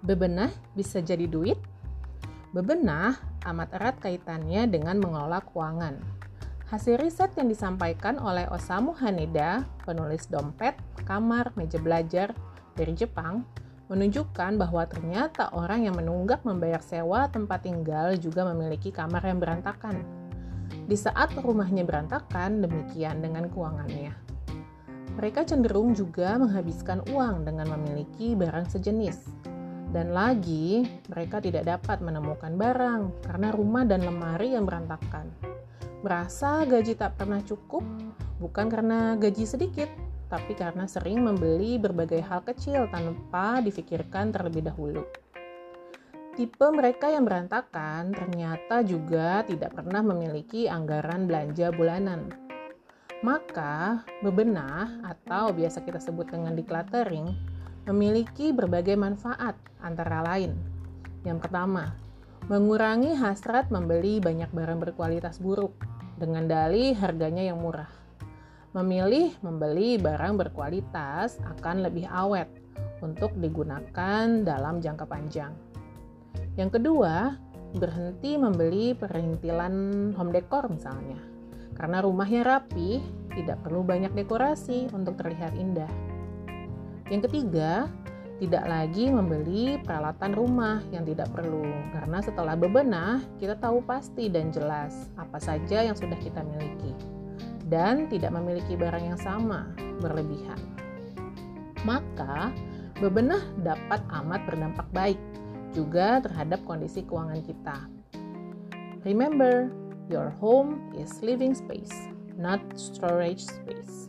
Bebenah bisa jadi duit? Bebenah amat erat kaitannya dengan mengelola keuangan. Hasil riset yang disampaikan oleh Osamu Haneda, penulis dompet, kamar, meja belajar dari Jepang, menunjukkan bahwa ternyata orang yang menunggak membayar sewa tempat tinggal juga memiliki kamar yang berantakan. Di saat rumahnya berantakan, demikian dengan keuangannya. Mereka cenderung juga menghabiskan uang dengan memiliki barang sejenis, dan lagi, mereka tidak dapat menemukan barang karena rumah dan lemari yang berantakan. Merasa gaji tak pernah cukup, bukan karena gaji sedikit, tapi karena sering membeli berbagai hal kecil tanpa difikirkan terlebih dahulu. Tipe mereka yang berantakan ternyata juga tidak pernah memiliki anggaran belanja bulanan. Maka, bebenah atau biasa kita sebut dengan decluttering memiliki berbagai manfaat, antara lain. Yang pertama, mengurangi hasrat membeli banyak barang berkualitas buruk dengan dalih harganya yang murah. Memilih membeli barang berkualitas akan lebih awet untuk digunakan dalam jangka panjang. Yang kedua, berhenti membeli perintilan home decor misalnya. Karena rumahnya rapi, tidak perlu banyak dekorasi untuk terlihat indah. Yang ketiga, tidak lagi membeli peralatan rumah yang tidak perlu, karena setelah bebenah, kita tahu pasti dan jelas apa saja yang sudah kita miliki, dan tidak memiliki barang yang sama berlebihan. Maka, bebenah dapat amat berdampak baik juga terhadap kondisi keuangan kita. Remember, your home is living space, not storage space.